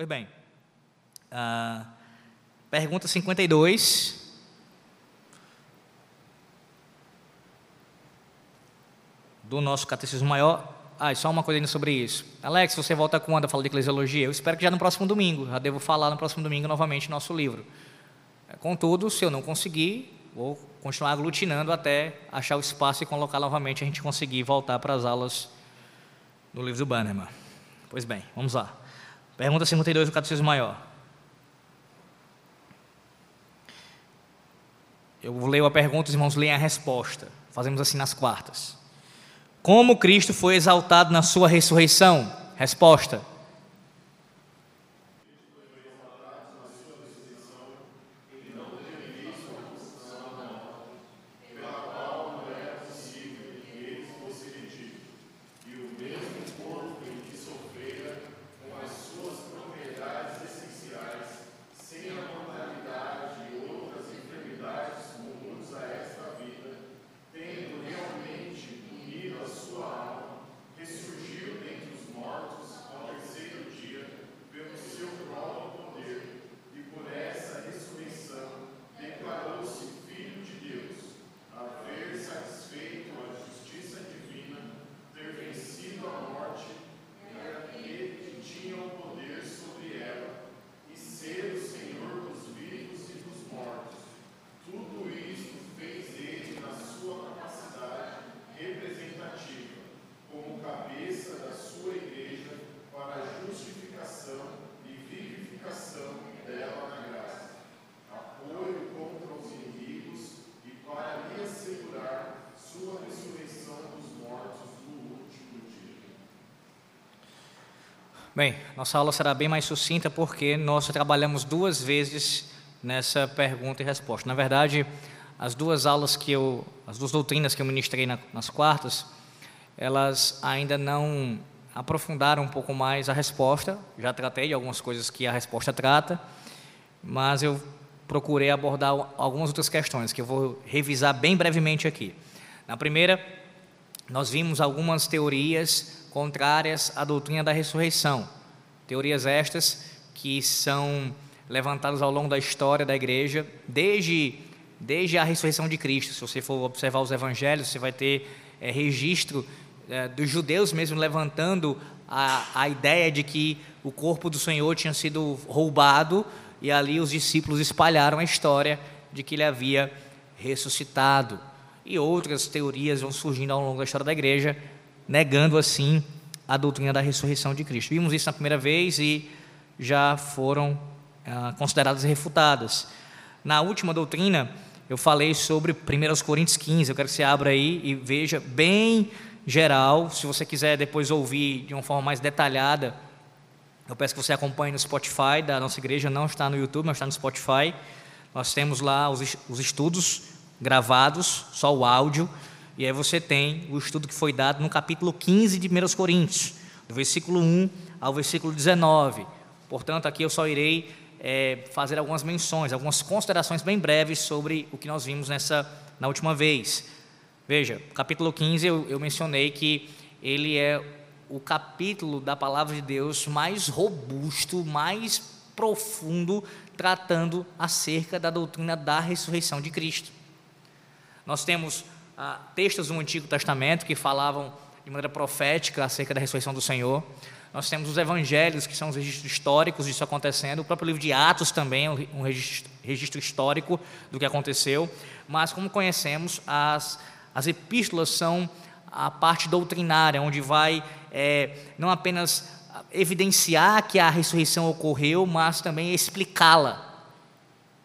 Pois bem, ah, pergunta 52. Do nosso catecismo maior. Ah, só uma coisa ainda sobre isso. Alex, você volta quando? Fala de eclesiologia? Eu espero que já no próximo domingo. Já devo falar no próximo domingo novamente nosso livro. Contudo, se eu não conseguir, vou continuar aglutinando até achar o espaço e colocar novamente a gente conseguir voltar para as aulas do livro do Bannerman. Pois bem, vamos lá. Pergunta 52 do Catecismo Maior. Eu leio a pergunta, os irmãos leem a resposta. Fazemos assim nas quartas. Como Cristo foi exaltado na sua ressurreição? Resposta: Bem, nossa aula será bem mais sucinta porque nós trabalhamos duas vezes nessa pergunta e resposta. Na verdade, as duas aulas que eu, as duas doutrinas que eu ministrei na, nas quartas, elas ainda não aprofundaram um pouco mais a resposta. Já tratei de algumas coisas que a resposta trata, mas eu procurei abordar algumas outras questões que eu vou revisar bem brevemente aqui. Na primeira, nós vimos algumas teorias contrárias à doutrina da ressurreição. Teorias estas que são levantadas ao longo da história da igreja, desde, desde a ressurreição de Cristo. Se você for observar os evangelhos, você vai ter é, registro é, dos judeus mesmo levantando a, a ideia de que o corpo do Senhor tinha sido roubado e ali os discípulos espalharam a história de que ele havia ressuscitado. E outras teorias vão surgindo ao longo da história da igreja, negando assim a doutrina da ressurreição de Cristo. Vimos isso na primeira vez e já foram ah, consideradas refutadas. Na última doutrina, eu falei sobre 1 Coríntios 15. Eu quero que você abra aí e veja bem geral. Se você quiser depois ouvir de uma forma mais detalhada, eu peço que você acompanhe no Spotify da nossa igreja. Não está no YouTube, mas está no Spotify. Nós temos lá os, os estudos gravados, só o áudio. E aí você tem o estudo que foi dado no capítulo 15 de 1 Coríntios, do versículo 1 ao versículo 19. Portanto, aqui eu só irei é, fazer algumas menções, algumas considerações bem breves sobre o que nós vimos nessa na última vez. Veja, capítulo 15 eu, eu mencionei que ele é o capítulo da palavra de Deus mais robusto, mais profundo, tratando acerca da doutrina da ressurreição de Cristo. Nós temos textos do Antigo Testamento que falavam de maneira profética acerca da ressurreição do Senhor. Nós temos os evangelhos, que são os registros históricos disso acontecendo. O próprio livro de Atos também é um registro, registro histórico do que aconteceu. Mas, como conhecemos, as, as epístolas são a parte doutrinária, onde vai é, não apenas evidenciar que a ressurreição ocorreu, mas também explicá-la.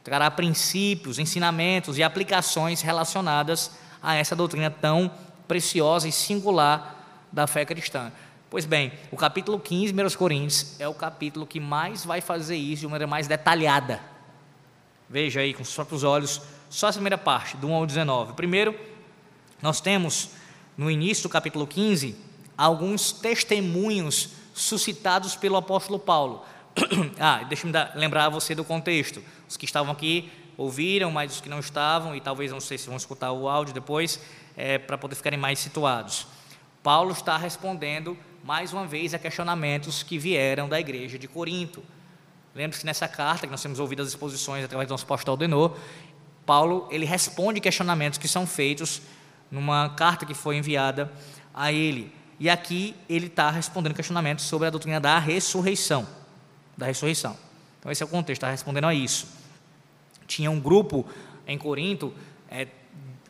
Trará princípios, ensinamentos e aplicações relacionadas a essa doutrina tão preciosa e singular da fé cristã. Pois bem, o capítulo 15, 1 Coríntios, é o capítulo que mais vai fazer isso de uma maneira mais detalhada. Veja aí com os próprios olhos, só essa primeira parte, do 1 ao 19. Primeiro, nós temos no início do capítulo 15 alguns testemunhos suscitados pelo apóstolo Paulo. ah, deixa-me lembrar você do contexto. Os que estavam aqui ouviram, mas os que não estavam, e talvez não sei se vão escutar o áudio depois, é, para poder ficarem mais situados. Paulo está respondendo mais uma vez a questionamentos que vieram da igreja de Corinto. Lembre-se que nessa carta, que nós temos ouvido as exposições através do nosso pastor Denor, Paulo ele responde questionamentos que são feitos numa carta que foi enviada a ele. E aqui ele está respondendo questionamentos sobre a doutrina da ressurreição. Da ressurreição. Então esse é o contexto, está respondendo a isso. Tinha um grupo em Corinto é,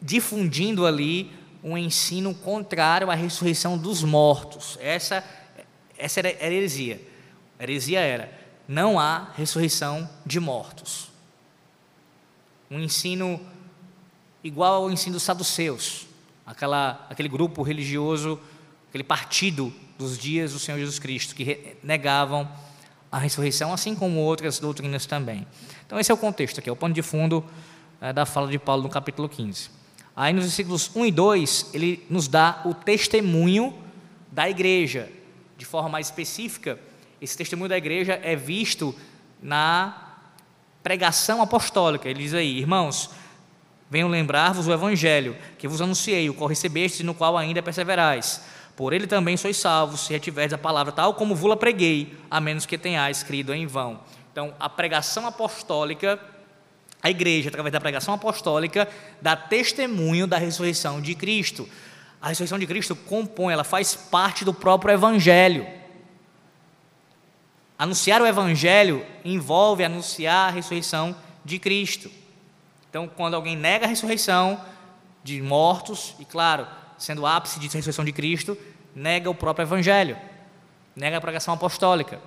difundindo ali um ensino contrário à ressurreição dos mortos. Essa, essa era heresia. A heresia era: não há ressurreição de mortos. Um ensino igual ao ensino dos saduceus, aquela, aquele grupo religioso, aquele partido dos dias do Senhor Jesus Cristo, que negavam a ressurreição, assim como outras doutrinas também. Então, esse é o contexto aqui, é o pano de fundo é, da fala de Paulo no capítulo 15. Aí, nos versículos 1 e 2, ele nos dá o testemunho da igreja. De forma mais específica, esse testemunho da igreja é visto na pregação apostólica. Ele diz aí, irmãos, venham lembrar-vos o evangelho que vos anunciei, o qual recebestes e no qual ainda perseverais. Por ele também sois salvos, se retiverdes a palavra tal como vula preguei, a menos que tenhais crido em vão. Então, a pregação apostólica, a igreja, através da pregação apostólica, dá testemunho da ressurreição de Cristo. A ressurreição de Cristo compõe, ela faz parte do próprio evangelho. Anunciar o evangelho envolve anunciar a ressurreição de Cristo. Então, quando alguém nega a ressurreição de mortos, e claro, sendo o ápice de ressurreição de Cristo, nega o próprio Evangelho, nega a pregação apostólica.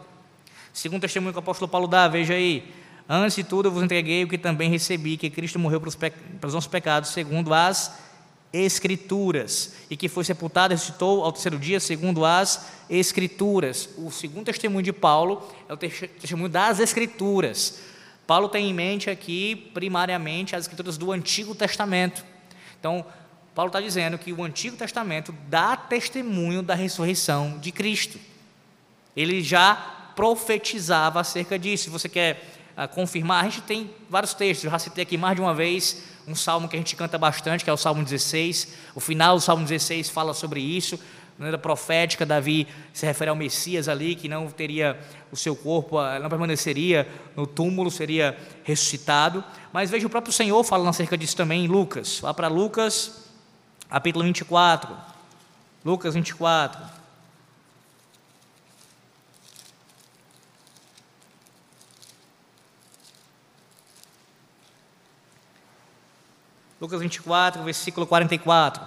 Segundo testemunho que o apóstolo Paulo dá, veja aí. Antes de tudo, eu vos entreguei o que também recebi, que Cristo morreu para os, pe... para os nossos pecados, segundo as Escrituras, e que foi sepultado e ressuscitou ao terceiro dia, segundo as Escrituras. O segundo testemunho de Paulo é o testemunho das Escrituras. Paulo tem em mente aqui, primariamente, as Escrituras do Antigo Testamento. Então, Paulo está dizendo que o Antigo Testamento dá testemunho da ressurreição de Cristo. Ele já profetizava acerca disso. Se você quer uh, confirmar, a gente tem vários textos. Eu já citei aqui mais de uma vez um salmo que a gente canta bastante, que é o Salmo 16. O final do Salmo 16 fala sobre isso. Na maneira profética, Davi se refere ao Messias ali, que não teria o seu corpo, ah, não permaneceria no túmulo, seria ressuscitado. Mas veja o próprio Senhor falando acerca disso também em Lucas. Vá para Lucas capítulo 24. Lucas 24. Lucas 24, versículo 44.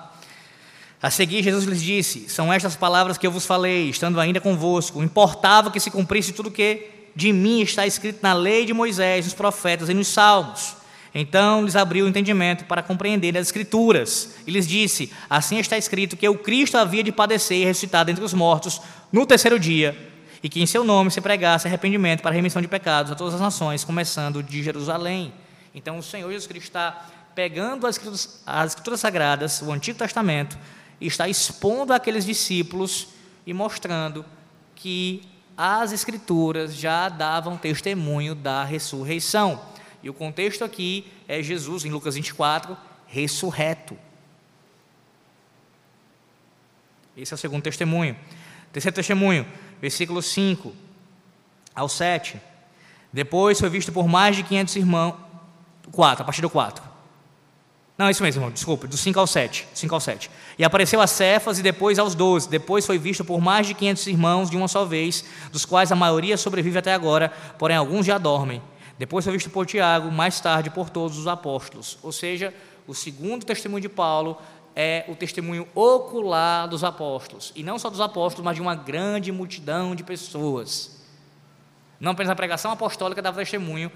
A seguir, Jesus lhes disse: São estas palavras que eu vos falei, estando ainda convosco. Importava que se cumprisse tudo o que de mim está escrito na lei de Moisés, nos profetas e nos salmos. Então lhes abriu o entendimento para compreender as Escrituras e lhes disse: Assim está escrito que o Cristo havia de padecer e ressuscitar dentre os mortos no terceiro dia, e que em seu nome se pregasse arrependimento para remissão de pecados a todas as nações, começando de Jerusalém. Então o Senhor Jesus Cristo está pegando as Escrituras, as Escrituras Sagradas, o Antigo Testamento, e está expondo àqueles discípulos e mostrando que as Escrituras já davam testemunho da ressurreição. E o contexto aqui é Jesus, em Lucas 24, ressurreto. Esse é o segundo testemunho. Terceiro testemunho, versículo 5 ao 7. Depois foi visto por mais de 500 irmãos. 4, a partir do 4. Não, isso mesmo, irmão, desculpa, do 5 ao 7. 5 ao 7. E apareceu a Cefas e depois aos 12. Depois foi visto por mais de 500 irmãos de uma só vez, dos quais a maioria sobrevive até agora, porém alguns já dormem. Depois foi visto por Tiago, mais tarde por todos os apóstolos. Ou seja, o segundo testemunho de Paulo é o testemunho ocular dos apóstolos. E não só dos apóstolos, mas de uma grande multidão de pessoas. Não apenas a pregação apostólica dava testemunho,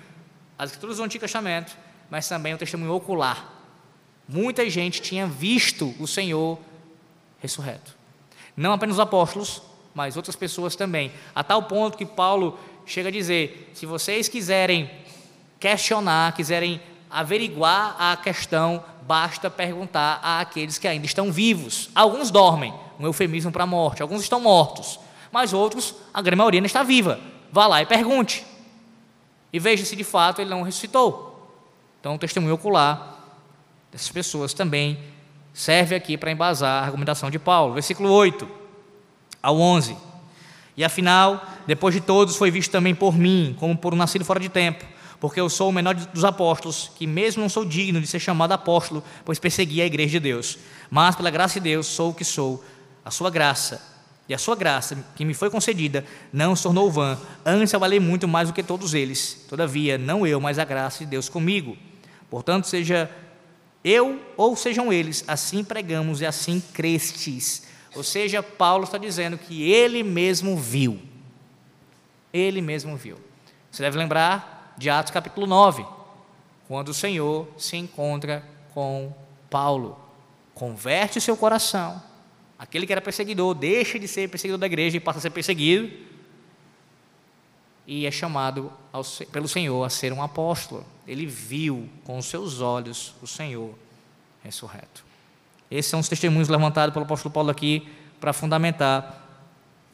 as escrituras do Antigo Testamento, mas também o testemunho ocular. Muita gente tinha visto o Senhor ressurreto. Não apenas os apóstolos, mas outras pessoas também. A tal ponto que Paulo chega a dizer: se vocês quiserem questionar, quiserem averiguar a questão, basta perguntar àqueles que ainda estão vivos. Alguns dormem, um eufemismo para a morte, alguns estão mortos, mas outros, a grande maioria ainda está viva. Vá lá e pergunte. E veja se de fato ele não ressuscitou. Então, o testemunho ocular dessas pessoas também serve aqui para embasar a argumentação de Paulo. Versículo 8 ao 11. E afinal, depois de todos foi visto também por mim, como por um nascido fora de tempo, porque eu sou o menor dos apóstolos, que mesmo não sou digno de ser chamado apóstolo, pois persegui a igreja de Deus. Mas pela graça de Deus sou o que sou. A sua graça e a sua graça que me foi concedida não se tornou vã, antes eu valei muito mais do que todos eles. Todavia, não eu, mas a graça de Deus comigo. Portanto, seja eu ou sejam eles, assim pregamos e assim crestes. Ou seja, Paulo está dizendo que ele mesmo viu. Ele mesmo viu. Você deve lembrar de Atos capítulo 9, quando o Senhor se encontra com Paulo. Converte o seu coração. Aquele que era perseguidor deixa de ser perseguidor da igreja e passa a ser perseguido. E é chamado ao, pelo Senhor a ser um apóstolo. Ele viu com os seus olhos o Senhor ressurreto. Esses são os testemunhos levantados pelo apóstolo Paulo aqui para fundamentar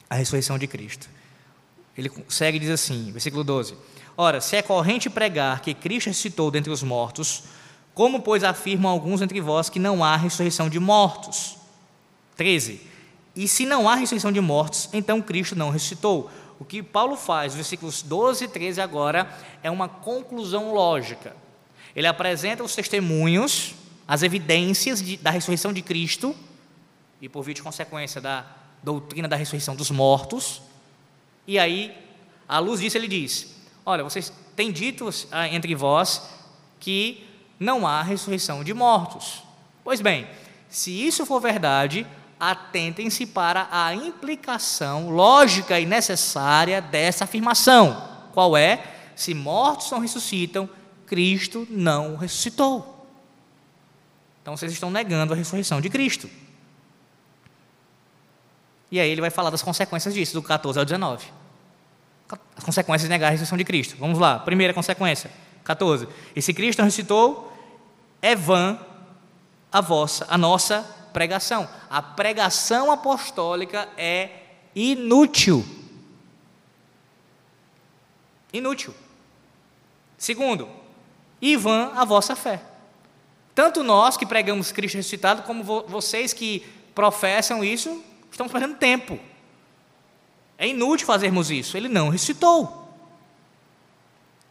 a ressurreição de Cristo. Ele segue e diz assim, versículo 12: Ora, se é corrente pregar que Cristo ressuscitou dentre os mortos, como, pois, afirmam alguns entre vós que não há ressurreição de mortos? 13. E se não há ressurreição de mortos, então Cristo não ressuscitou. O que Paulo faz, versículos 12 e 13 agora, é uma conclusão lógica. Ele apresenta os testemunhos, as evidências de, da ressurreição de Cristo, e por via de consequência da doutrina da ressurreição dos mortos, e aí, à luz disso, ele diz: Olha, vocês têm dito ah, entre vós que não há ressurreição de mortos. Pois bem, se isso for verdade, atentem-se para a implicação lógica e necessária dessa afirmação. Qual é? Se mortos não ressuscitam, Cristo não ressuscitou. Então vocês estão negando a ressurreição de Cristo. E aí ele vai falar das consequências disso, do 14 ao 19. As consequências de negar a ressurreição de Cristo. Vamos lá. Primeira consequência, 14. E se Cristo ressuscitou, é vã a vossa, a nossa pregação. A pregação apostólica é inútil. Inútil. Segundo, Ivan, a vossa fé. Tanto nós que pregamos Cristo ressuscitado, como vocês que professam isso, estamos perdendo tempo. É inútil fazermos isso. Ele não ressuscitou.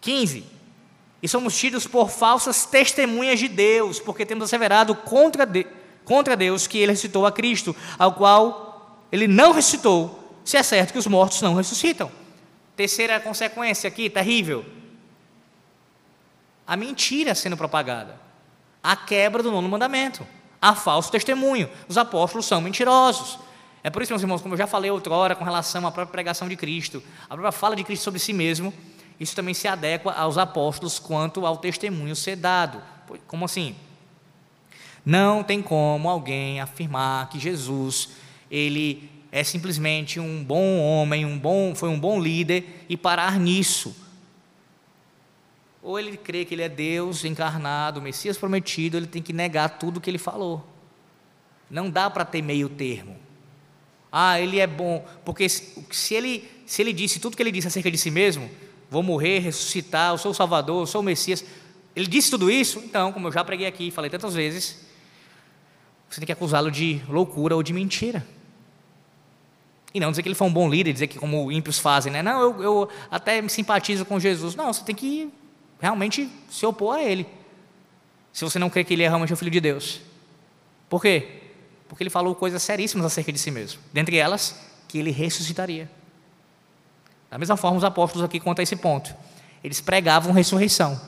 15. E somos tidos por falsas testemunhas de Deus, porque temos asseverado contra Deus contra Deus que ele ressuscitou a Cristo, ao qual ele não ressuscitou, se é certo que os mortos não ressuscitam. Terceira consequência aqui, terrível. A mentira sendo propagada. A quebra do nono mandamento. A falso testemunho. Os apóstolos são mentirosos. É por isso, meus irmãos, como eu já falei outrora com relação à própria pregação de Cristo, a própria fala de Cristo sobre si mesmo, isso também se adequa aos apóstolos quanto ao testemunho ser dado. Como assim? Não tem como alguém afirmar que Jesus ele é simplesmente um bom homem, um bom, foi um bom líder e parar nisso. Ou ele crê que ele é Deus encarnado, o Messias prometido, ele tem que negar tudo o que ele falou. Não dá para ter meio termo. Ah, ele é bom, porque se ele, se ele disse tudo que ele disse acerca de si mesmo, vou morrer, ressuscitar, eu sou o Salvador, eu sou o Messias, ele disse tudo isso, então, como eu já preguei aqui, falei tantas vezes, você tem que acusá-lo de loucura ou de mentira. E não dizer que ele foi um bom líder, dizer que como ímpios fazem, né? Não, eu, eu até me simpatizo com Jesus. Não, você tem que realmente se opor a ele. Se você não crê que ele é realmente o Filho de Deus. Por quê? Porque ele falou coisas seríssimas acerca de si mesmo. Dentre elas, que ele ressuscitaria. Da mesma forma, os apóstolos aqui contam esse ponto. Eles pregavam ressurreição.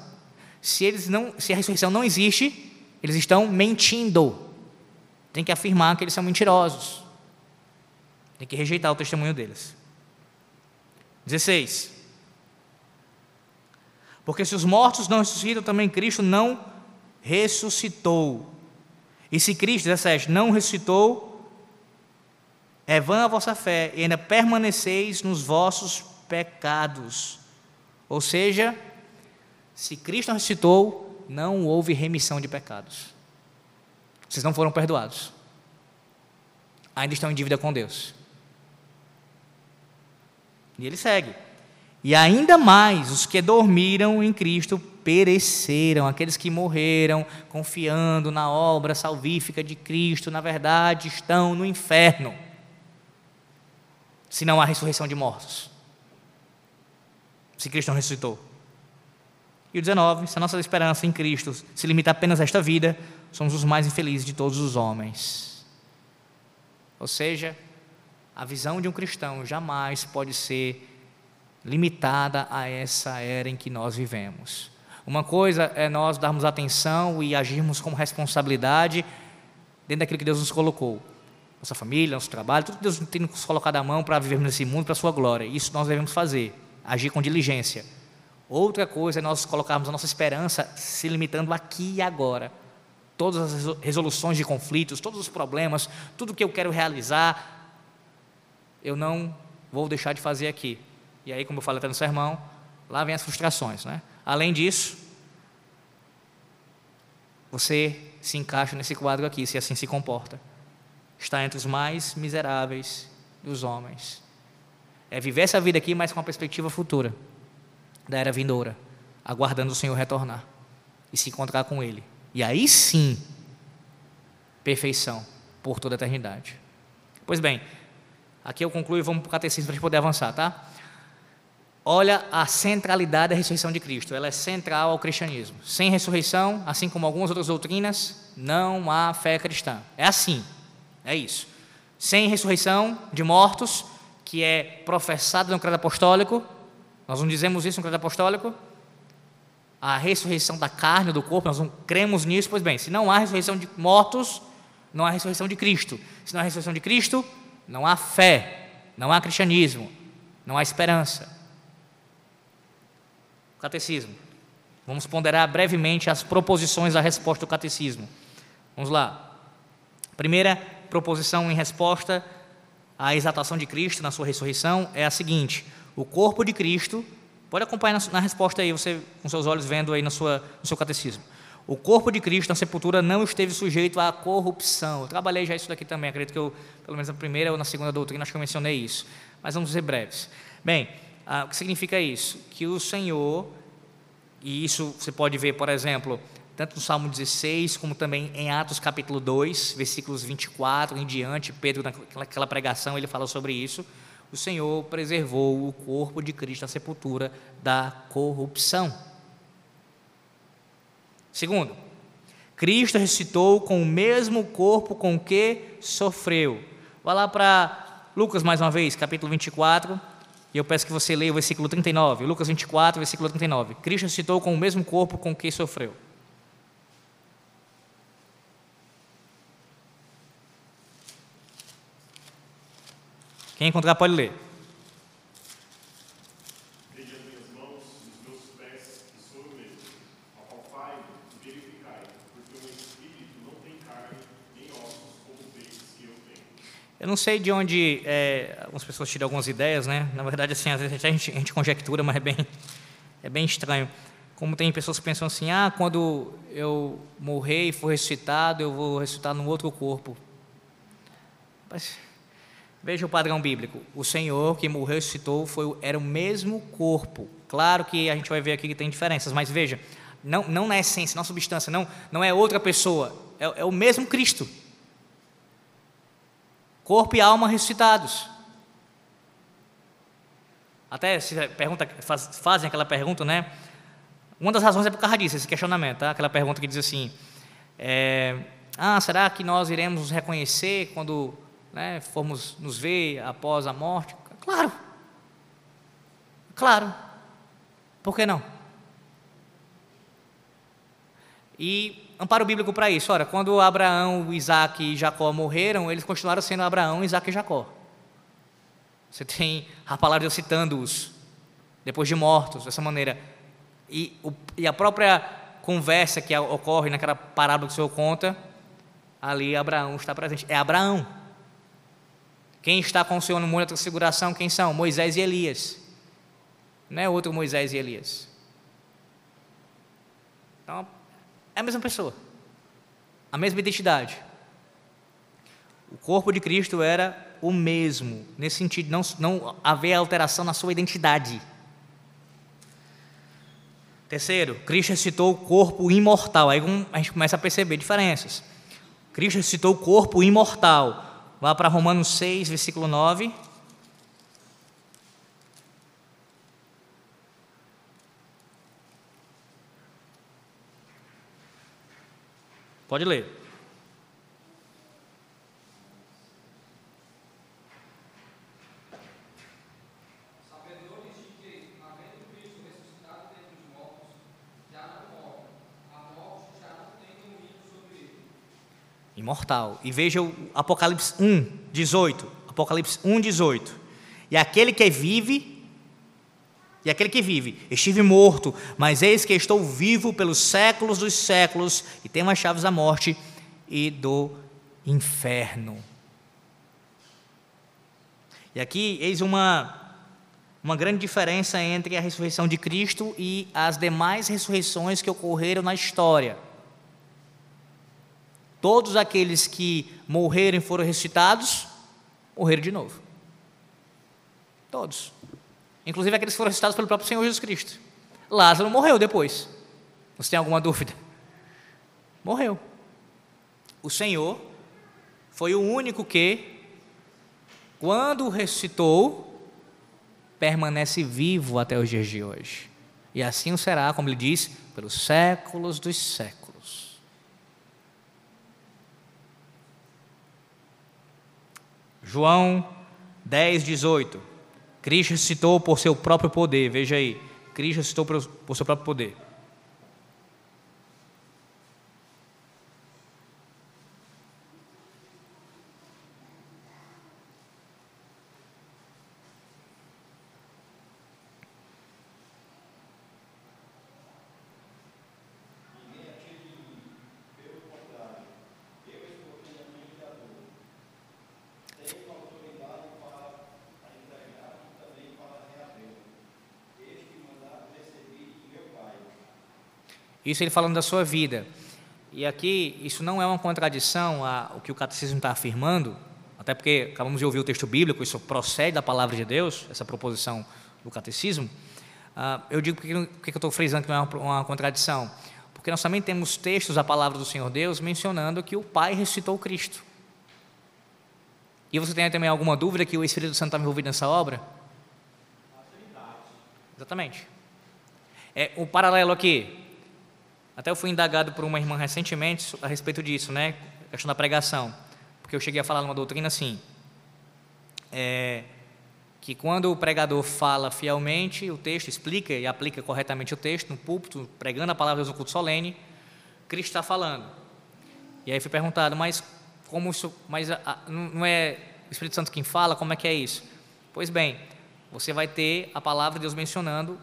Se, eles não, se a ressurreição não existe, eles estão mentindo tem que afirmar que eles são mentirosos. Tem que rejeitar o testemunho deles. 16. Porque se os mortos não ressuscitam, também Cristo não ressuscitou. E se Cristo, 17, não ressuscitou, é vã a vossa fé e ainda permaneceis nos vossos pecados. Ou seja, se Cristo não ressuscitou, não houve remissão de pecados. Vocês não foram perdoados. Ainda estão em dívida com Deus. E ele segue. E ainda mais, os que dormiram em Cristo pereceram, aqueles que morreram confiando na obra salvífica de Cristo, na verdade estão no inferno, se não há ressurreição de mortos. se Cristo não ressuscitou. E o 19, se a nossa esperança em Cristo se limita apenas a esta vida, somos os mais infelizes de todos os homens. Ou seja, a visão de um cristão jamais pode ser limitada a essa era em que nós vivemos. Uma coisa é nós darmos atenção e agirmos com responsabilidade dentro daquilo que Deus nos colocou. Nossa família, nosso trabalho, tudo que Deus tem nos colocado à mão para vivermos nesse mundo para a sua glória. Isso nós devemos fazer, agir com diligência. Outra coisa é nós colocarmos a nossa esperança se limitando aqui e agora. Todas as resoluções de conflitos, todos os problemas, tudo que eu quero realizar, eu não vou deixar de fazer aqui. E aí, como eu falei até no sermão, lá vem as frustrações. Né? Além disso, você se encaixa nesse quadro aqui, se assim se comporta. Está entre os mais miseráveis dos homens. É viver essa vida aqui, mas com uma perspectiva futura, da era vindoura, aguardando o Senhor retornar e se encontrar com Ele. E aí sim, perfeição por toda a eternidade. Pois bem, aqui eu concluo e vamos para o catecismo para a gente poder avançar, tá? Olha a centralidade da ressurreição de Cristo. Ela é central ao cristianismo. Sem ressurreição, assim como algumas outras doutrinas, não há fé cristã. É assim. É isso. Sem ressurreição de mortos, que é professada no credo apostólico, nós não dizemos isso no credo apostólico, a ressurreição da carne, do corpo, nós não cremos nisso, pois bem, se não há ressurreição de mortos, não há ressurreição de Cristo. Se não há ressurreição de Cristo, não há fé, não há cristianismo, não há esperança. Catecismo. Vamos ponderar brevemente as proposições da resposta do catecismo. Vamos lá. Primeira proposição em resposta à exaltação de Cristo na sua ressurreição é a seguinte: o corpo de Cristo, pode acompanhar na, na resposta aí, você com seus olhos vendo aí na sua, no seu catecismo. O corpo de Cristo na sepultura não esteve sujeito à corrupção. Eu trabalhei já isso daqui também, acredito que eu, pelo menos na primeira ou na segunda doutrina, acho que eu mencionei isso. Mas vamos ser breves. Bem, ah, o que significa isso? Que o Senhor, e isso você pode ver, por exemplo, tanto no Salmo 16, como também em Atos capítulo 2, versículos 24 em diante, Pedro, naquela pregação, ele fala sobre isso. O Senhor preservou o corpo de Cristo na sepultura da corrupção. Segundo, Cristo ressuscitou com o mesmo corpo com que sofreu. Vá lá para Lucas mais uma vez, capítulo 24, e eu peço que você leia o versículo 39, Lucas 24, versículo 39. Cristo ressuscitou com o mesmo corpo com que sofreu. Quem encontrar pode ler. Eu não sei de onde é, algumas pessoas tiram algumas ideias, né? Na verdade, assim, às vezes a gente, a gente conjectura, mas é bem, é bem estranho. Como tem pessoas que pensam assim, ah, quando eu morrer e for ressuscitado, eu vou ressuscitar num outro corpo. Mas, veja o padrão bíblico. O Senhor que morreu e ressuscitou foi, era o mesmo corpo. Claro que a gente vai ver aqui que tem diferenças, mas veja, não, não na essência, na substância, não, não é outra pessoa, é, é o mesmo Cristo corpo e alma ressuscitados. Até se pergunta, faz, fazem aquela pergunta, né? Uma das razões é por causa disso, esse questionamento, tá? aquela pergunta que diz assim: é, Ah, será que nós iremos nos reconhecer quando né, formos nos ver após a morte? Claro, claro, por que não? E amparo bíblico para isso. Ora, quando Abraão, Isaac e Jacó morreram, eles continuaram sendo Abraão, Isaac e Jacó. Você tem a palavra de Deus citando-os, depois de mortos, dessa maneira. E, o, e, a própria conversa que ocorre naquela parábola que o Senhor conta, ali Abraão está presente. É Abraão. Quem está com o Senhor no mundo da transfiguração, quem são? Moisés e Elias. Não é outro Moisés e Elias. Então, é a mesma pessoa, a mesma identidade. O corpo de Cristo era o mesmo, nesse sentido, não, não haver alteração na sua identidade. Terceiro, Cristo ressuscitou o corpo imortal. Aí a gente começa a perceber diferenças. Cristo ressuscitou o corpo imortal. Vá para Romanos 6, versículo 9. Pode ler. Imortal. E veja o Apocalipse 1, 18. Apocalipse 1, 18. E aquele que vive, e aquele que vive, estive morto, mas eis que estou vivo pelos séculos dos séculos, e tenho as chaves da morte e do inferno. E aqui eis uma, uma grande diferença entre a ressurreição de Cristo e as demais ressurreições que ocorreram na história. Todos aqueles que morreram e foram ressuscitados, morreram de novo. Todos. Inclusive aqueles que foram ressuscitados pelo próprio Senhor Jesus Cristo. Lázaro morreu depois. Você tem alguma dúvida? Morreu. O Senhor foi o único que, quando ressuscitou, permanece vivo até os dias de hoje. E assim o será, como ele diz, pelos séculos dos séculos. João 10, 18. Cristo citou por seu próprio poder, veja aí. Cristo citou por, por seu próprio poder. Isso ele falando da sua vida. E aqui, isso não é uma contradição ao que o catecismo está afirmando, até porque acabamos de ouvir o texto bíblico, isso procede da palavra de Deus, essa proposição do catecismo. Uh, eu digo porque, porque eu estou frisando que não é uma, uma contradição. Porque nós também temos textos da palavra do Senhor Deus mencionando que o Pai ressuscitou Cristo. E você tem também alguma dúvida que o Espírito Santo está envolvido nessa obra? Exatamente. É, o paralelo aqui, até eu fui indagado por uma irmã recentemente a respeito disso, né? A questão da pregação. Porque eu cheguei a falar numa doutrina assim, é, que quando o pregador fala fielmente o texto, explica e aplica corretamente o texto no púlpito, pregando a palavra de Deus no culto solene, Cristo está falando. E aí fui perguntado, mas como isso, mas a, a, não é o Espírito Santo quem fala, como é que é isso? Pois bem, você vai ter a palavra de Deus mencionando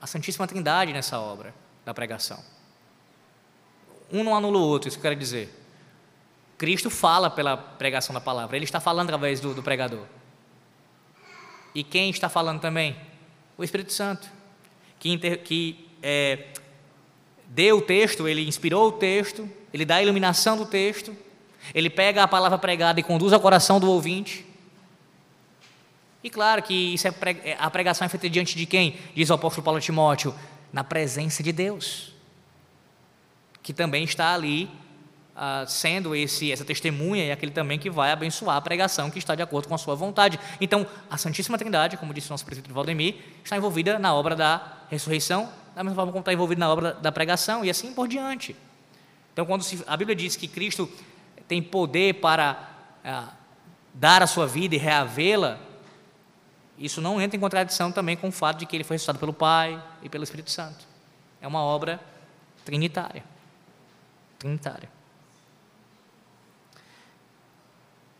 a Santíssima Trindade nessa obra da pregação um não anula o outro, isso que eu quero dizer. Cristo fala pela pregação da palavra, ele está falando através do, do pregador. E quem está falando também? O Espírito Santo, que, inter, que é, deu o texto, ele inspirou o texto, ele dá a iluminação do texto, ele pega a palavra pregada e conduz ao coração do ouvinte. E claro que isso é, é a pregação é feita diante de quem? Diz o apóstolo Paulo Timóteo, na presença de Deus que também está ali ah, sendo esse, essa testemunha e aquele também que vai abençoar a pregação que está de acordo com a sua vontade. Então, a Santíssima Trindade, como disse o nosso presbítero Valdemir, está envolvida na obra da ressurreição, da mesma forma como está envolvida na obra da pregação e assim por diante. Então, quando a Bíblia diz que Cristo tem poder para ah, dar a sua vida e reavê-la, isso não entra em contradição também com o fato de que ele foi ressuscitado pelo Pai e pelo Espírito Santo. É uma obra trinitária trinitária.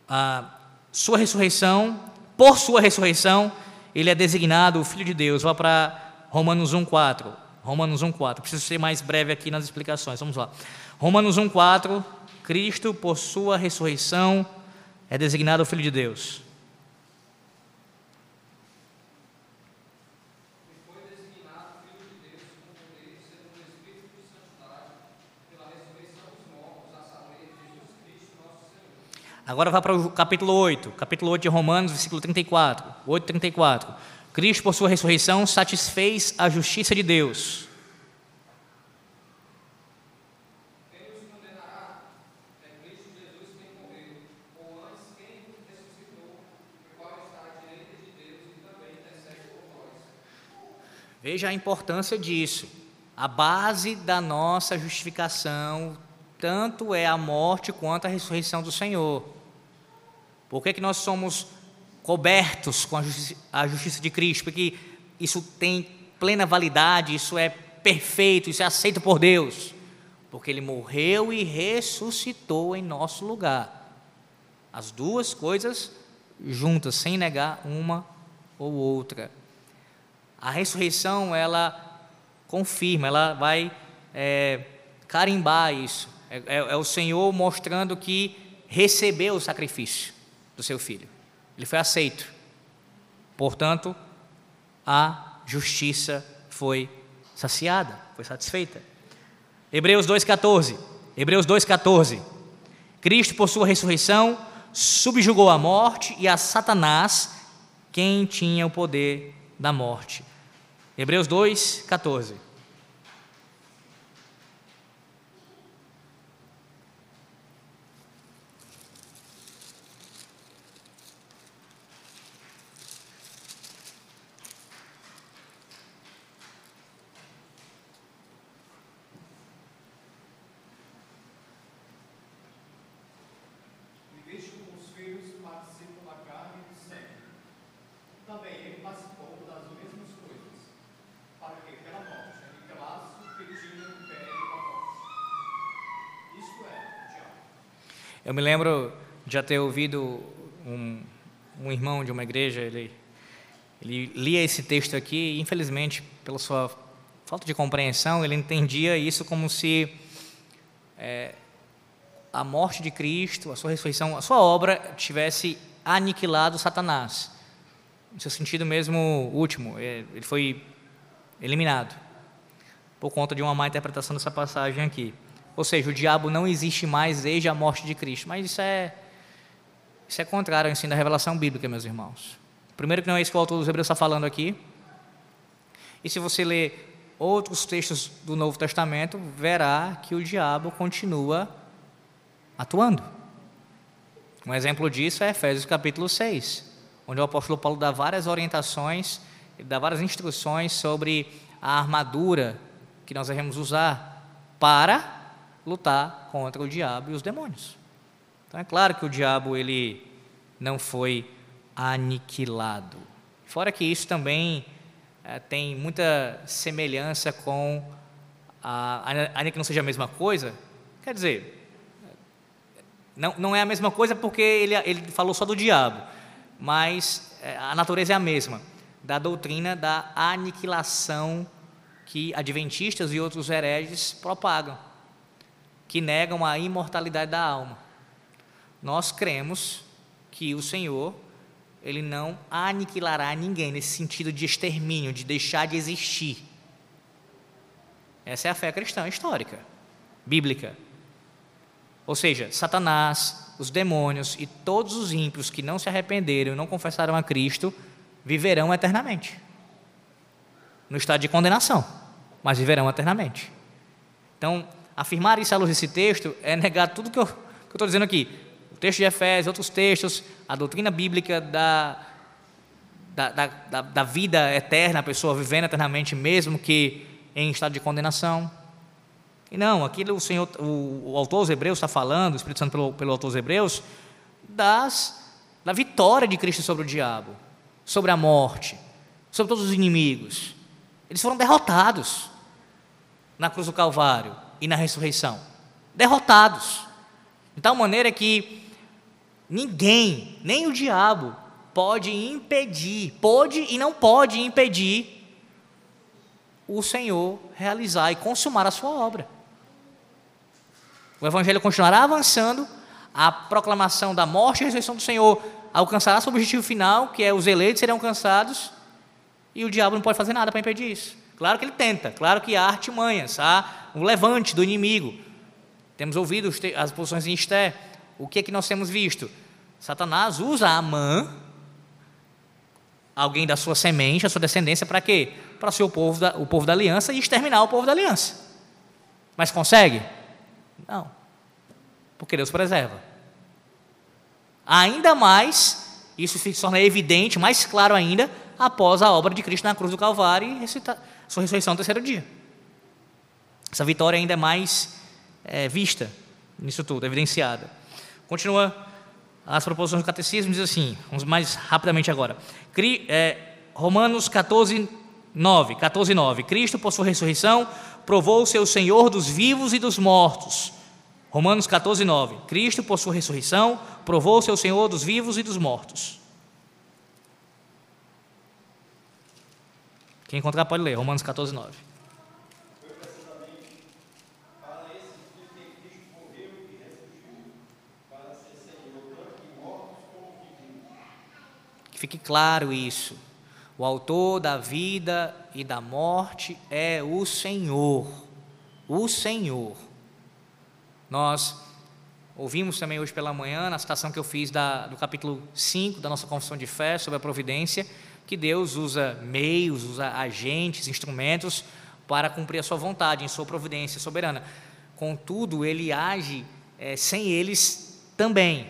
A sua ressurreição, por sua ressurreição, ele é designado o Filho de Deus. Vá para Romanos 1,4. Romanos 1,4. Preciso ser mais breve aqui nas explicações. Vamos lá. Romanos 1,4. Cristo, por sua ressurreição, é designado o Filho de Deus. Agora vá para o capítulo 8, capítulo 8 de Romanos, versículo 34, 8, 34. Cristo, por sua ressurreição, satisfez a justiça de Deus. Veja a importância disso. A base da nossa justificação tanto é a morte quanto a ressurreição do Senhor. Por que, que nós somos cobertos com a justiça, a justiça de Cristo? Porque isso tem plena validade, isso é perfeito, isso é aceito por Deus. Porque Ele morreu e ressuscitou em nosso lugar. As duas coisas juntas, sem negar uma ou outra. A ressurreição, ela confirma, ela vai é, carimbar isso. É, é, é o Senhor mostrando que recebeu o sacrifício do seu filho. Ele foi aceito. Portanto, a justiça foi saciada, foi satisfeita. Hebreus 2,14. Hebreus 2,14. Cristo, por sua ressurreição, subjugou a morte e a Satanás, quem tinha o poder da morte. Hebreus 2,14. Me lembro já ter ouvido um, um irmão de uma igreja, ele, ele lia esse texto aqui e, infelizmente, pela sua falta de compreensão, ele entendia isso como se é, a morte de Cristo, a sua ressurreição, a sua obra tivesse aniquilado Satanás. No seu sentido mesmo último, é, ele foi eliminado por conta de uma má interpretação dessa passagem aqui. Ou seja, o diabo não existe mais desde a morte de Cristo. Mas isso é, isso é contrário ao ensino da revelação bíblica, meus irmãos. Primeiro que não é isso que o autor dos Hebreus está falando aqui. E se você ler outros textos do Novo Testamento, verá que o diabo continua atuando. Um exemplo disso é Efésios capítulo 6, onde o apóstolo Paulo dá várias orientações, dá várias instruções sobre a armadura que nós devemos usar para lutar contra o diabo e os demônios. Então é claro que o diabo ele não foi aniquilado. Fora que isso também é, tem muita semelhança com a, ainda que não seja a mesma coisa, quer dizer, não, não é a mesma coisa porque ele, ele falou só do diabo, mas é, a natureza é a mesma, da doutrina da aniquilação que adventistas e outros hereges propagam que negam a imortalidade da alma. Nós cremos que o Senhor, ele não aniquilará ninguém nesse sentido de extermínio, de deixar de existir. Essa é a fé cristã histórica, bíblica. Ou seja, Satanás, os demônios e todos os ímpios que não se arrependeram e não confessaram a Cristo viverão eternamente. No estado de condenação, mas viverão eternamente. Então, Afirmar isso à luz desse texto é negar tudo que eu estou dizendo aqui. O texto de Efésios, outros textos, a doutrina bíblica da, da, da, da vida eterna, a pessoa vivendo eternamente, mesmo que em estado de condenação. E não, aquilo o Senhor, o, o autor dos Hebreus está falando, o Espírito Santo pelo, pelo autor dos Hebreus, das, da vitória de Cristo sobre o diabo, sobre a morte, sobre todos os inimigos. Eles foram derrotados na cruz do Calvário e na ressurreição? Derrotados. De tal maneira que ninguém, nem o diabo, pode impedir, pode e não pode impedir o Senhor realizar e consumar a sua obra. O Evangelho continuará avançando, a proclamação da morte e ressurreição do Senhor alcançará seu objetivo final, que é os eleitos serão alcançados, e o diabo não pode fazer nada para impedir isso. Claro que ele tenta, claro que há artimanhas, há o levante do inimigo. Temos ouvido as posições em Esté. O que é que nós temos visto? Satanás usa Amã, alguém da sua semente, a sua descendência, para quê? Para ser o povo, da, o povo da aliança e exterminar o povo da aliança. Mas consegue? Não. Porque Deus preserva. Ainda mais, isso se torna evidente, mais claro ainda, após a obra de Cristo na cruz do Calvário e sua ressurreição no terceiro dia. Essa vitória ainda é mais é, vista nisso tudo, evidenciada. Continua as proposições do catecismo, diz assim, vamos mais rapidamente agora. Cri, é, Romanos 14, 9, 14, 9. Cristo, por sua ressurreição, provou ser o Senhor dos vivos e dos mortos. Romanos 14, 9. Cristo, por sua ressurreição, provou ser o Senhor dos vivos e dos mortos. Quem encontrar pode ler, Romanos 14, 9. Que fique claro isso. O autor da vida e da morte é o Senhor. O Senhor. Nós ouvimos também hoje pela manhã, na citação que eu fiz da, do capítulo 5 da nossa confissão de fé sobre a providência, que Deus usa meios, usa agentes, instrumentos para cumprir a sua vontade, em sua providência soberana. Contudo, ele age é, sem eles também.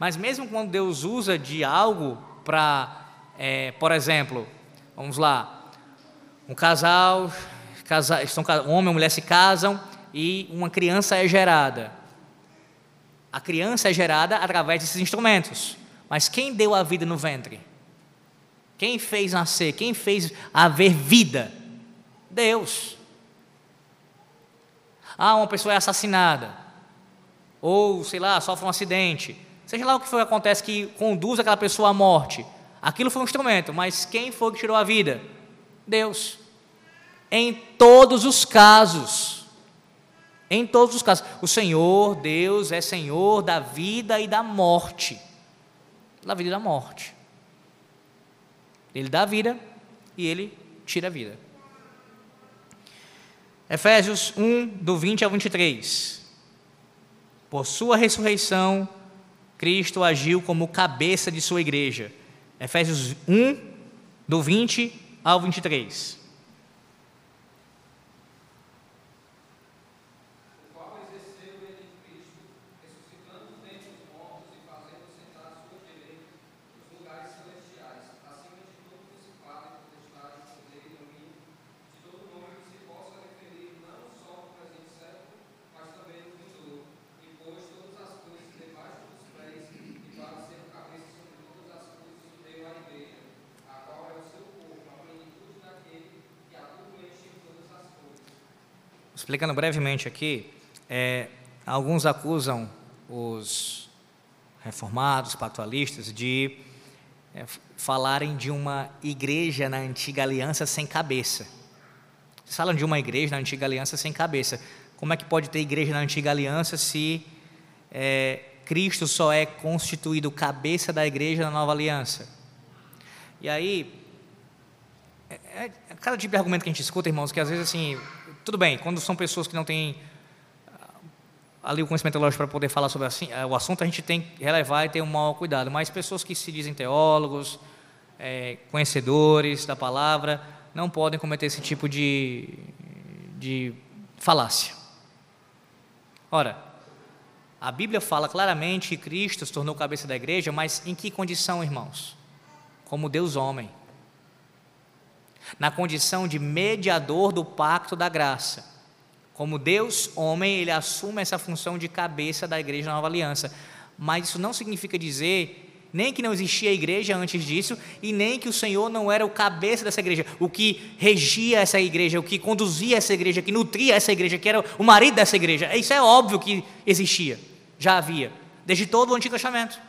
Mas mesmo quando Deus usa de algo para é, por exemplo, vamos lá, um casal, casa, estão, um homem e mulher se casam e uma criança é gerada. A criança é gerada através desses instrumentos. Mas quem deu a vida no ventre? Quem fez nascer? Quem fez haver vida? Deus. Ah, uma pessoa é assassinada. Ou, sei lá, sofre um acidente. Seja lá o que foi acontece que conduz aquela pessoa à morte. Aquilo foi um instrumento, mas quem foi que tirou a vida? Deus. Em todos os casos. Em todos os casos. O Senhor, Deus, é Senhor da vida e da morte. Da vida e da morte. Ele dá a vida e ele tira a vida. Efésios 1, do 20 ao 23. Por sua ressurreição, Cristo agiu como cabeça de sua igreja Efésios 1, do 20 ao 23. Explicando brevemente aqui, é, alguns acusam os reformados, pactualistas, de é, falarem de uma igreja na antiga aliança sem cabeça. Eles falam de uma igreja na antiga aliança sem cabeça. Como é que pode ter igreja na antiga aliança se é, Cristo só é constituído cabeça da igreja na nova aliança? E aí, é, é, cada tipo de argumento que a gente escuta, irmãos, que às vezes assim, tudo bem, quando são pessoas que não têm ah, ali o conhecimento lógico para poder falar sobre assim, o assunto, a gente tem que relevar e ter um maior cuidado. Mas pessoas que se dizem teólogos, é, conhecedores da palavra, não podem cometer esse tipo de, de falácia. Ora, a Bíblia fala claramente que Cristo se tornou cabeça da igreja, mas em que condição, irmãos? Como Deus homem na condição de mediador do pacto da graça. Como Deus, homem, ele assume essa função de cabeça da igreja da nova aliança. Mas isso não significa dizer nem que não existia igreja antes disso, e nem que o Senhor não era o cabeça dessa igreja, o que regia essa igreja, o que conduzia essa igreja, que nutria essa igreja, que era o marido dessa igreja. Isso é óbvio que existia, já havia, desde todo o Antigo Testamento.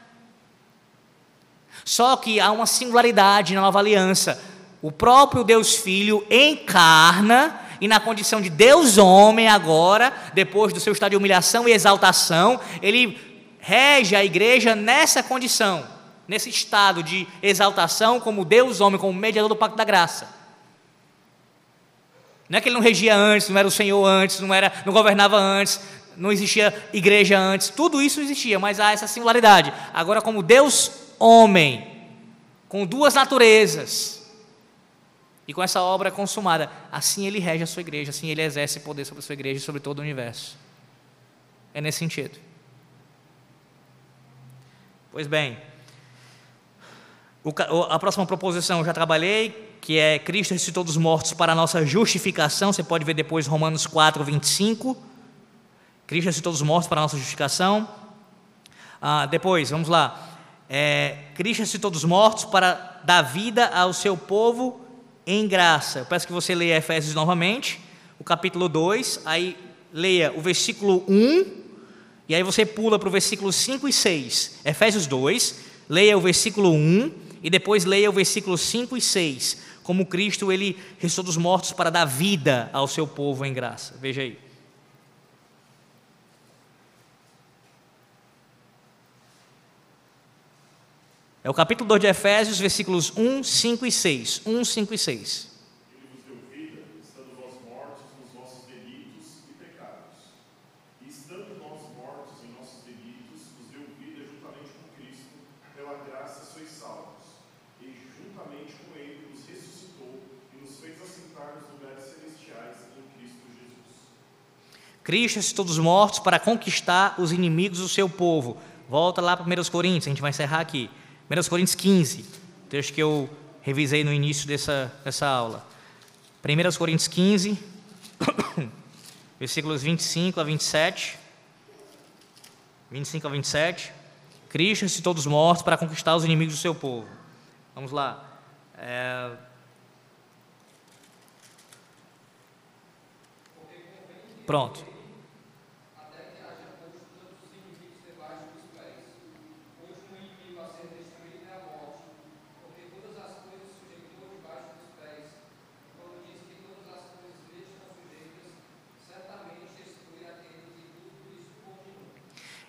Só que há uma singularidade na nova aliança o próprio Deus Filho encarna e na condição de Deus homem agora, depois do seu estado de humilhação e exaltação, ele rege a igreja nessa condição, nesse estado de exaltação como Deus homem, como mediador do pacto da graça. Não é que ele não regia antes, não era o Senhor antes, não era, não governava antes, não existia igreja antes, tudo isso existia, mas há essa singularidade. Agora como Deus homem, com duas naturezas, e com essa obra consumada, assim ele rege a sua igreja, assim ele exerce poder sobre a sua igreja e sobre todo o universo. É nesse sentido. Pois bem, a próxima proposição eu já trabalhei, que é Cristo ressuscitou dos mortos para a nossa justificação. Você pode ver depois Romanos 4, 25. Cristo ressuscitou dos mortos para a nossa justificação. Ah, depois, vamos lá. É, Cristo ressuscitou dos mortos para dar vida ao seu povo em graça. Eu peço que você leia Efésios novamente, o capítulo 2, aí leia o versículo 1, e aí você pula para o versículo 5 e 6. Efésios 2, leia o versículo 1 e depois leia o versículo 5 e 6. Como Cristo ele ressuscitou dos mortos para dar vida ao seu povo em graça. Veja aí. É o capítulo 2 de Efésios, versículos 1, 5 e 6. 1, 5 e 6. Cristo ressuscitou dos mortos para conquistar os inimigos do seu povo. Volta lá para 1 Coríntios, a gente vai encerrar aqui. 1 Coríntios 15, texto que eu revisei no início dessa, dessa aula. 1 Coríntios 15, versículos 25 a 27. 25 a 27. Cristo ressuscitou dos mortos para conquistar os inimigos do seu povo. Vamos lá. É... Pronto.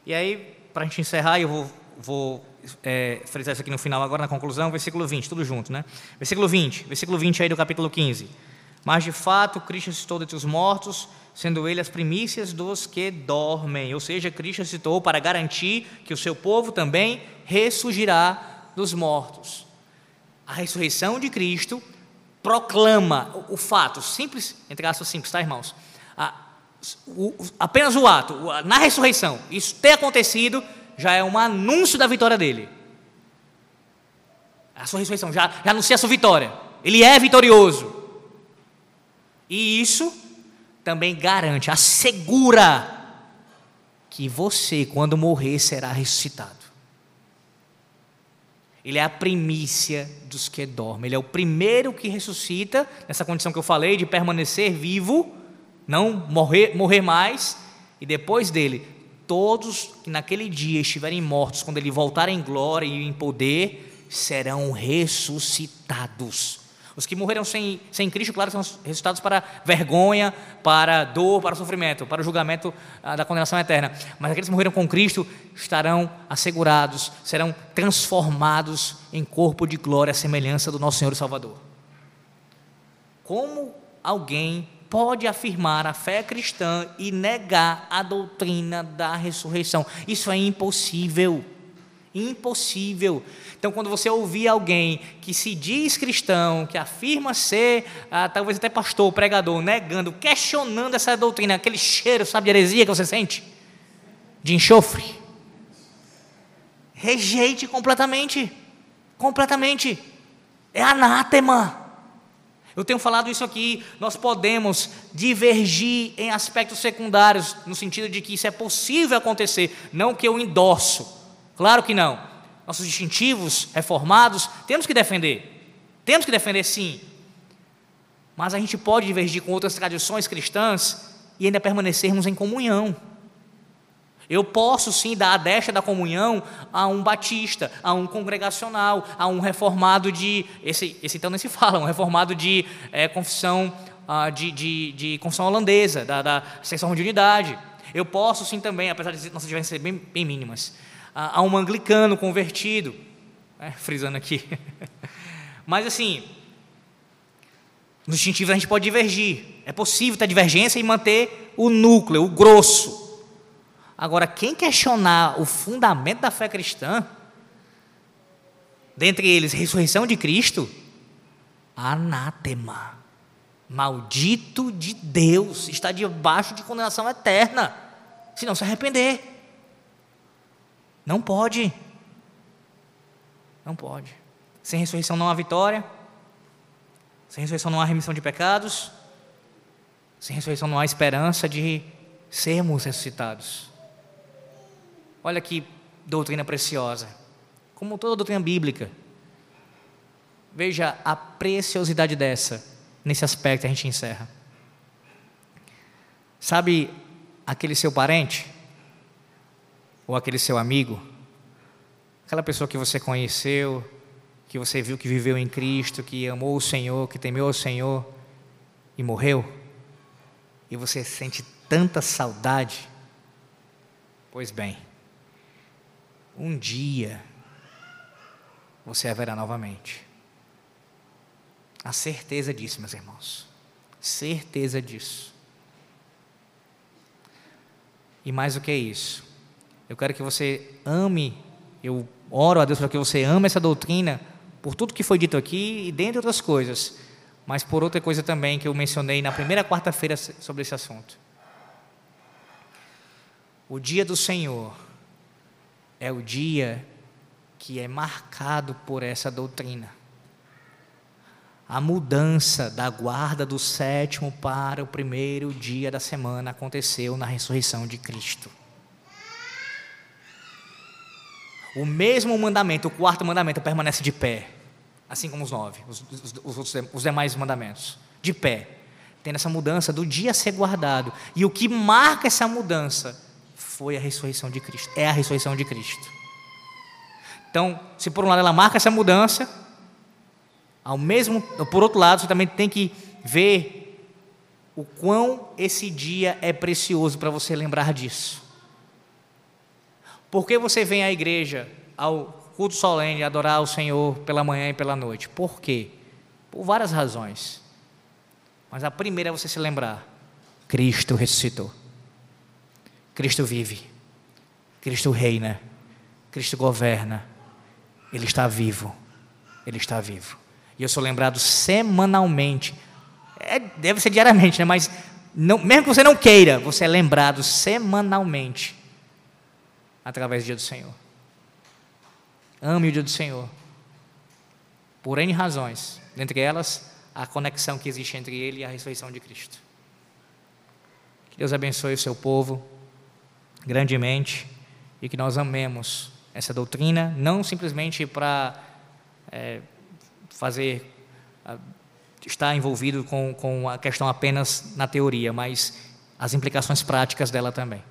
E aí, para a gente encerrar, eu vou, vou é, frisar isso aqui no final, agora na conclusão, versículo 20, tudo junto, né? Versículo 20, versículo 20 aí do capítulo 15. Mas de fato, Cristo ressuscitou dentre os mortos, sendo ele as primícias dos que dormem. Ou seja, Cristo ressuscitou para garantir que o seu povo também ressurgirá dos mortos. A ressurreição de Cristo proclama o, o fato, simples, entre aspas simples, tá, irmãos? A, o, apenas o ato, na ressurreição, isso ter acontecido, já é um anúncio da vitória dele. A sua ressurreição já, já anuncia a sua vitória. Ele é vitorioso. E isso também garante, assegura que você, quando morrer, será ressuscitado. Ele é a primícia dos que dormem. Ele é o primeiro que ressuscita, nessa condição que eu falei, de permanecer vivo não morrer, morrer mais, e depois dele, todos que naquele dia estiverem mortos, quando ele voltar em glória e em poder, serão ressuscitados. Os que morreram sem, sem Cristo, claro, são ressuscitados para vergonha, para dor, para sofrimento, para o julgamento ah, da condenação eterna. Mas aqueles que morreram com Cristo estarão assegurados, serão transformados em corpo de glória, à semelhança do nosso Senhor e Salvador. Como alguém pode afirmar a fé cristã e negar a doutrina da ressurreição. Isso é impossível. Impossível. Então, quando você ouvir alguém que se diz cristão, que afirma ser, ah, talvez até pastor, pregador, negando, questionando essa doutrina, aquele cheiro, sabe, de heresia que você sente? De enxofre. Rejeite completamente. Completamente. É anátema. Eu tenho falado isso aqui, nós podemos divergir em aspectos secundários, no sentido de que isso é possível acontecer, não que eu endosso. Claro que não. Nossos distintivos reformados, temos que defender. Temos que defender sim. Mas a gente pode divergir com outras tradições cristãs e ainda permanecermos em comunhão. Eu posso sim dar a deixa da comunhão a um batista, a um congregacional, a um reformado de. Esse, esse então nem se fala, um reformado de é, confissão, ah, de, de, de, confissão holandesa, da, da seção de unidade. Eu posso sim também, apesar de nossas diferenças serem bem, bem mínimas, a, a, um anglicano convertido, é, frisando aqui. Mas assim, nos distintivos a gente pode divergir. É possível ter divergência e manter o núcleo, o grosso. Agora, quem questionar o fundamento da fé cristã, dentre eles, ressurreição de Cristo, anátema, maldito de Deus, está debaixo de condenação eterna, se não se arrepender. Não pode. Não pode. Sem ressurreição não há vitória. Sem ressurreição não há remissão de pecados. Sem ressurreição não há esperança de sermos ressuscitados. Olha que doutrina preciosa. Como toda doutrina bíblica. Veja a preciosidade dessa. Nesse aspecto a gente encerra. Sabe aquele seu parente? Ou aquele seu amigo? Aquela pessoa que você conheceu, que você viu que viveu em Cristo, que amou o Senhor, que temeu o Senhor e morreu? E você sente tanta saudade? Pois bem, um dia você a verá novamente. A certeza disso, meus irmãos. Certeza disso. E mais do que isso, eu quero que você ame, eu oro a Deus para que você ame essa doutrina por tudo que foi dito aqui e dentre outras coisas, mas por outra coisa também que eu mencionei na primeira quarta-feira sobre esse assunto. O dia do Senhor é o dia que é marcado por essa doutrina. A mudança da guarda do sétimo para o primeiro dia da semana aconteceu na ressurreição de Cristo. O mesmo mandamento, o quarto mandamento, permanece de pé, assim como os nove, os, os, os, os demais mandamentos, de pé, tendo essa mudança do dia a ser guardado. E o que marca essa mudança foi a ressurreição de Cristo, é a ressurreição de Cristo. Então, se por um lado ela marca essa mudança, ao mesmo, por outro lado, você também tem que ver o quão esse dia é precioso para você lembrar disso. Por que você vem à igreja, ao culto solene, adorar o Senhor pela manhã e pela noite? Por quê? Por várias razões. Mas a primeira é você se lembrar: Cristo ressuscitou. Cristo vive. Cristo reina. Cristo governa. Ele está vivo. Ele está vivo. E eu sou lembrado semanalmente. É, deve ser diariamente, né? mas não, mesmo que você não queira, você é lembrado semanalmente através do dia do Senhor. Ame o dia do Senhor. Por N razões. Dentre elas, a conexão que existe entre ele e a ressurreição de Cristo. Que Deus abençoe o seu povo grandemente e que nós amemos essa doutrina, não simplesmente para é, fazer, estar envolvido com, com a questão apenas na teoria, mas as implicações práticas dela também.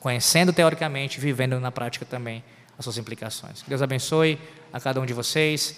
Conhecendo teoricamente, vivendo na prática também as suas implicações. Deus abençoe a cada um de vocês.